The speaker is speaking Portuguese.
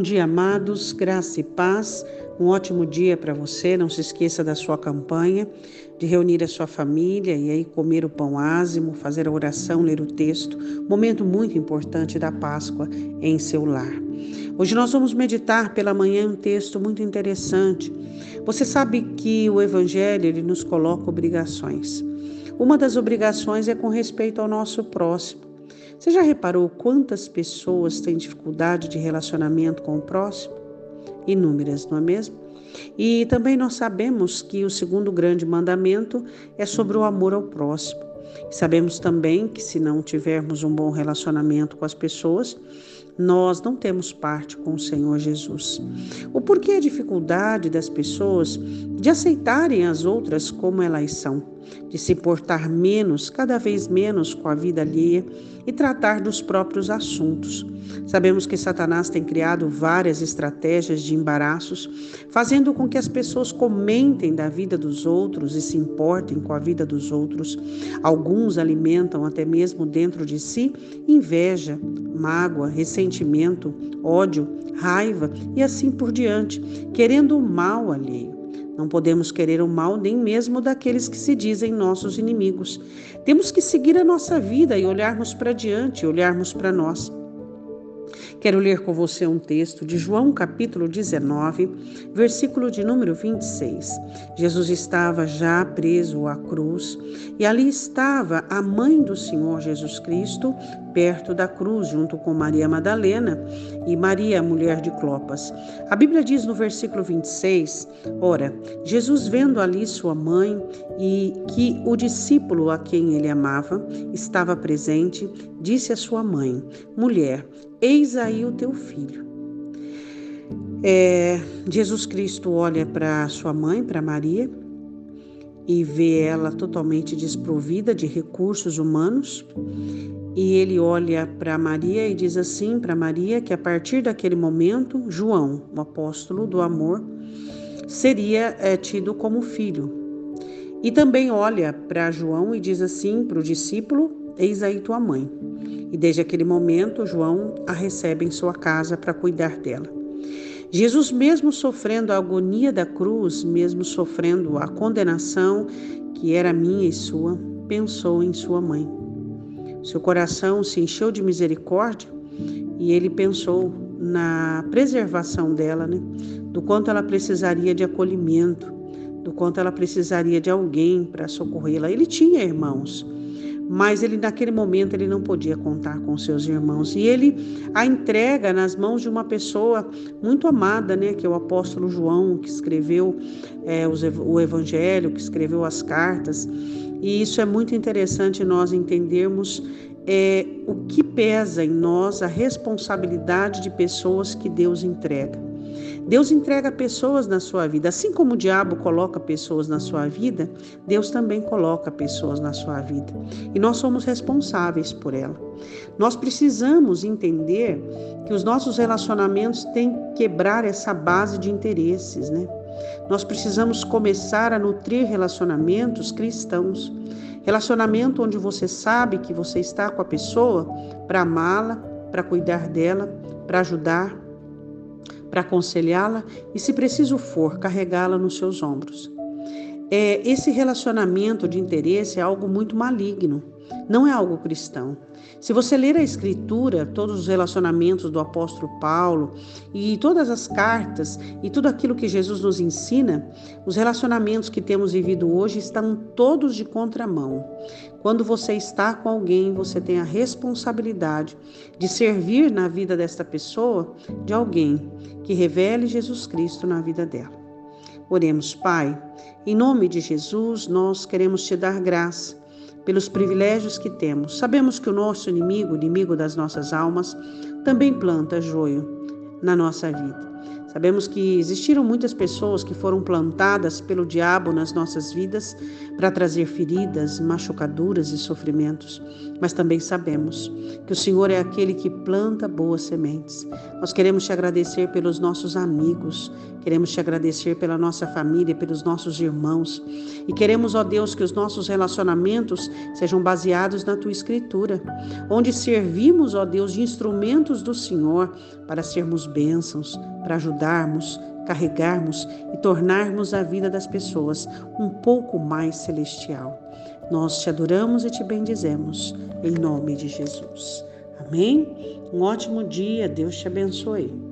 Bom dia, amados, graça e paz. Um ótimo dia para você. Não se esqueça da sua campanha, de reunir a sua família e aí comer o pão ázimo, fazer a oração, ler o texto. Momento muito importante da Páscoa em seu lar. Hoje nós vamos meditar pela manhã um texto muito interessante. Você sabe que o Evangelho ele nos coloca obrigações. Uma das obrigações é com respeito ao nosso próximo. Você já reparou quantas pessoas têm dificuldade de relacionamento com o próximo? Inúmeras, não é mesmo? E também nós sabemos que o segundo grande mandamento é sobre o amor ao próximo. Sabemos também que se não tivermos um bom relacionamento com as pessoas, nós não temos parte com o Senhor Jesus. O porquê a dificuldade das pessoas de aceitarem as outras como elas são, de se portar menos, cada vez menos com a vida alheia e tratar dos próprios assuntos. Sabemos que Satanás tem criado várias estratégias de embaraços, fazendo com que as pessoas comentem da vida dos outros e se importem com a vida dos outros. Alguns alimentam até mesmo dentro de si inveja, mágoa, ressentimento, ódio, raiva e assim por diante, querendo o mal alheio. Não podemos querer o mal nem mesmo daqueles que se dizem nossos inimigos. Temos que seguir a nossa vida e olharmos para diante, olharmos para nós. Quero ler com você um texto de João capítulo 19, versículo de número 26. Jesus estava já preso à cruz e ali estava a mãe do Senhor Jesus Cristo perto da cruz, junto com Maria Madalena e Maria, mulher de Clopas. A Bíblia diz no versículo 26: Ora, Jesus vendo ali sua mãe e que o discípulo a quem ele amava estava presente, disse à sua mãe: Mulher, Eis aí o teu filho. É, Jesus Cristo olha para sua mãe, para Maria, e vê ela totalmente desprovida de recursos humanos. E ele olha para Maria e diz assim para Maria que a partir daquele momento, João, o apóstolo do amor, seria é, tido como filho. E também olha para João e diz assim para o discípulo: Eis aí tua mãe. E desde aquele momento, João a recebe em sua casa para cuidar dela. Jesus, mesmo sofrendo a agonia da cruz, mesmo sofrendo a condenação que era minha e sua, pensou em sua mãe. Seu coração se encheu de misericórdia e ele pensou na preservação dela, né? do quanto ela precisaria de acolhimento, do quanto ela precisaria de alguém para socorrê-la. Ele tinha irmãos, mas ele naquele momento ele não podia contar com seus irmãos e ele a entrega nas mãos de uma pessoa muito amada, né, que é o apóstolo João que escreveu é, o Evangelho, que escreveu as cartas e isso é muito interessante nós entendermos é, o que pesa em nós a responsabilidade de pessoas que Deus entrega. Deus entrega pessoas na sua vida. Assim como o diabo coloca pessoas na sua vida, Deus também coloca pessoas na sua vida. E nós somos responsáveis por ela. Nós precisamos entender que os nossos relacionamentos têm que quebrar essa base de interesses, né? Nós precisamos começar a nutrir relacionamentos cristãos. Relacionamento onde você sabe que você está com a pessoa para amá-la, para cuidar dela, para ajudar, para aconselhá-la e, se preciso for, carregá-la nos seus ombros. É, esse relacionamento de interesse é algo muito maligno, não é algo cristão. Se você ler a Escritura, todos os relacionamentos do apóstolo Paulo e todas as cartas e tudo aquilo que Jesus nos ensina, os relacionamentos que temos vivido hoje estão todos de contramão. Quando você está com alguém, você tem a responsabilidade de servir na vida desta pessoa de alguém que revele Jesus Cristo na vida dela. Oremos, Pai, em nome de Jesus, nós queremos te dar graça pelos privilégios que temos. Sabemos que o nosso inimigo, o inimigo das nossas almas, também planta joio na nossa vida. Sabemos que existiram muitas pessoas que foram plantadas pelo diabo nas nossas vidas para trazer feridas, machucaduras e sofrimentos. mas também sabemos que o Senhor é aquele que planta boas sementes. Nós queremos te agradecer pelos nossos amigos, queremos te agradecer pela nossa família, pelos nossos irmãos e queremos, ó Deus, que os nossos relacionamentos sejam baseados na tua escritura, onde servimos, ó Deus, de instrumentos do Senhor para sermos bênçãos, para ajudarmos, carregarmos e tornarmos a vida das pessoas um pouco mais celestial. Nós te adoramos e te bendizemos, em nome de Jesus. Amém? Um ótimo dia, Deus te abençoe.